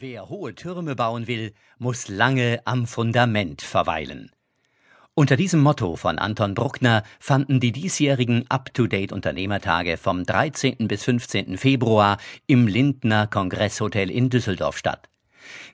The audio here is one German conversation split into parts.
Wer hohe Türme bauen will, muss lange am Fundament verweilen. Unter diesem Motto von Anton Bruckner fanden die diesjährigen Up-to-Date Unternehmertage vom 13. bis 15. Februar im Lindner Kongresshotel in Düsseldorf statt.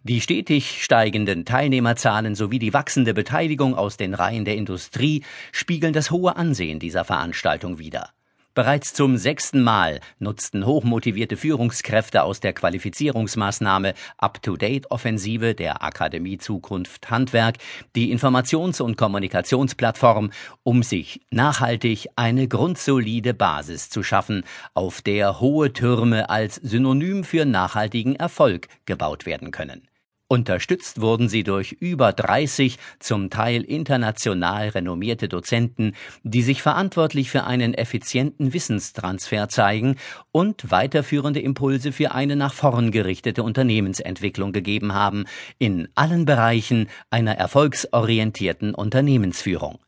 Die stetig steigenden Teilnehmerzahlen sowie die wachsende Beteiligung aus den Reihen der Industrie spiegeln das hohe Ansehen dieser Veranstaltung wider. Bereits zum sechsten Mal nutzten hochmotivierte Führungskräfte aus der Qualifizierungsmaßnahme Up-to-Date-Offensive der Akademie Zukunft Handwerk die Informations- und Kommunikationsplattform, um sich nachhaltig eine grundsolide Basis zu schaffen, auf der hohe Türme als Synonym für nachhaltigen Erfolg gebaut werden können. Unterstützt wurden sie durch über 30 zum Teil international renommierte Dozenten, die sich verantwortlich für einen effizienten Wissenstransfer zeigen und weiterführende Impulse für eine nach vorn gerichtete Unternehmensentwicklung gegeben haben, in allen Bereichen einer erfolgsorientierten Unternehmensführung.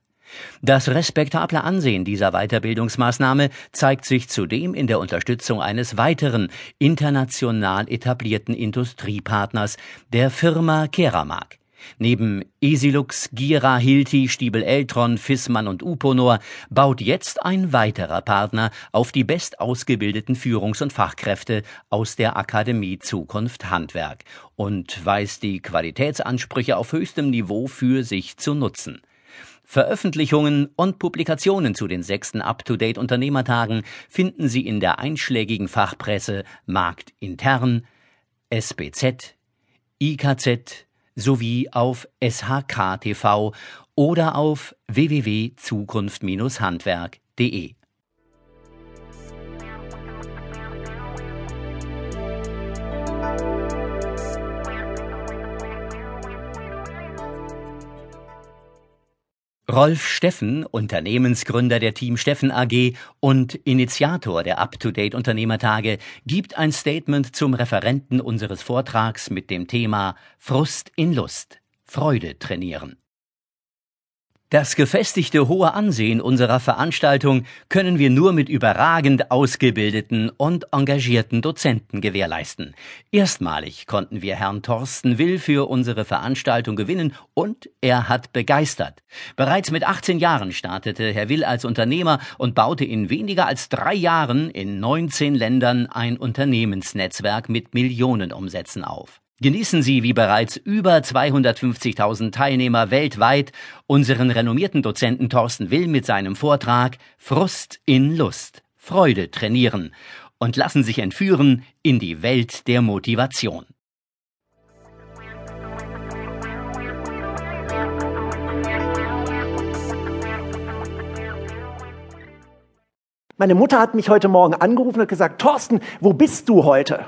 Das respektable Ansehen dieser Weiterbildungsmaßnahme zeigt sich zudem in der Unterstützung eines weiteren international etablierten Industriepartners, der Firma Keramag. Neben Esilux, Gira, Hilti, Stiebel Eltron, Fissmann und Uponor baut jetzt ein weiterer Partner auf die bestausgebildeten Führungs- und Fachkräfte aus der Akademie Zukunft Handwerk und weiß die Qualitätsansprüche auf höchstem Niveau für sich zu nutzen. Veröffentlichungen und Publikationen zu den sechsten Up-to-Date Unternehmertagen finden Sie in der einschlägigen Fachpresse Markt intern, SBZ, IKZ sowie auf SHK TV oder auf www.zukunft-handwerk.de. Rolf Steffen, Unternehmensgründer der Team Steffen AG und Initiator der Up-to-Date Unternehmertage, gibt ein Statement zum Referenten unseres Vortrags mit dem Thema Frust in Lust, Freude trainieren. Das gefestigte hohe Ansehen unserer Veranstaltung können wir nur mit überragend ausgebildeten und engagierten Dozenten gewährleisten. Erstmalig konnten wir Herrn Thorsten Will für unsere Veranstaltung gewinnen und er hat begeistert. Bereits mit 18 Jahren startete Herr Will als Unternehmer und baute in weniger als drei Jahren in 19 Ländern ein Unternehmensnetzwerk mit Millionenumsätzen auf. Genießen Sie wie bereits über 250.000 Teilnehmer weltweit unseren renommierten Dozenten Thorsten Will mit seinem Vortrag Frust in Lust, Freude trainieren und lassen sich entführen in die Welt der Motivation. Meine Mutter hat mich heute Morgen angerufen und gesagt, Thorsten, wo bist du heute?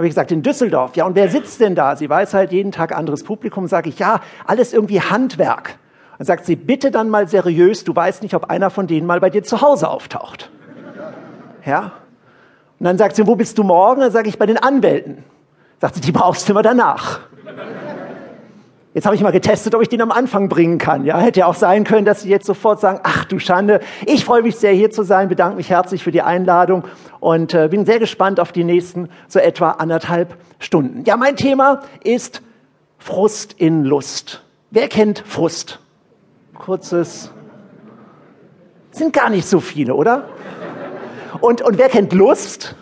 Habe ich gesagt, in Düsseldorf. Ja, und wer sitzt denn da? Sie weiß halt jeden Tag anderes Publikum. Sage ich, ja, alles irgendwie Handwerk. Dann sagt sie, bitte dann mal seriös, du weißt nicht, ob einer von denen mal bei dir zu Hause auftaucht. Ja? Und dann sagt sie, wo bist du morgen? Dann sage ich, bei den Anwälten. Sagt sie, die brauchst du immer danach. Jetzt habe ich mal getestet, ob ich den am Anfang bringen kann. Ja, hätte ja auch sein können, dass Sie jetzt sofort sagen, ach du Schande, ich freue mich sehr hier zu sein, bedanke mich herzlich für die Einladung und äh, bin sehr gespannt auf die nächsten so etwa anderthalb Stunden. Ja, mein Thema ist Frust in Lust. Wer kennt Frust? Kurzes. Sind gar nicht so viele, oder? Und, und wer kennt Lust?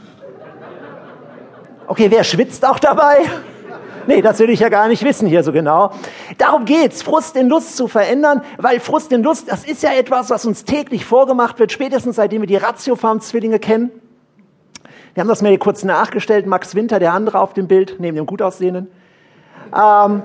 Okay, wer schwitzt auch dabei? Nee, das will ich ja gar nicht wissen hier so genau. Darum geht's, Frust in Lust zu verändern, weil Frust in Lust, das ist ja etwas, was uns täglich vorgemacht wird, spätestens seitdem wir die Ratiofarm-Zwillinge kennen. Wir haben das mir hier kurz nachgestellt, Max Winter, der andere auf dem Bild, neben dem gut aussehenden. Ähm,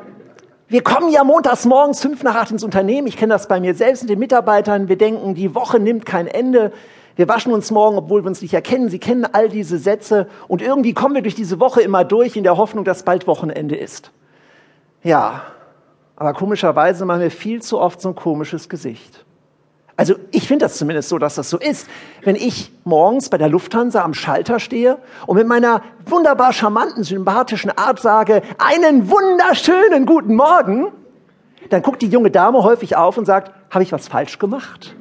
wir kommen ja montags morgens fünf nach acht ins Unternehmen. Ich kenne das bei mir selbst mit den Mitarbeitern. Wir denken, die Woche nimmt kein Ende. Wir waschen uns morgen, obwohl wir uns nicht erkennen. Sie kennen all diese Sätze. Und irgendwie kommen wir durch diese Woche immer durch in der Hoffnung, dass bald Wochenende ist. Ja, aber komischerweise machen wir viel zu oft so ein komisches Gesicht. Also ich finde das zumindest so, dass das so ist. Wenn ich morgens bei der Lufthansa am Schalter stehe und mit meiner wunderbar charmanten, sympathischen Art sage, einen wunderschönen guten Morgen, dann guckt die junge Dame häufig auf und sagt, habe ich was falsch gemacht?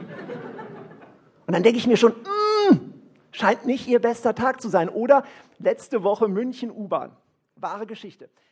Und dann denke ich mir schon, mm, scheint nicht ihr bester Tag zu sein. Oder letzte Woche München U-Bahn. Wahre Geschichte. Ich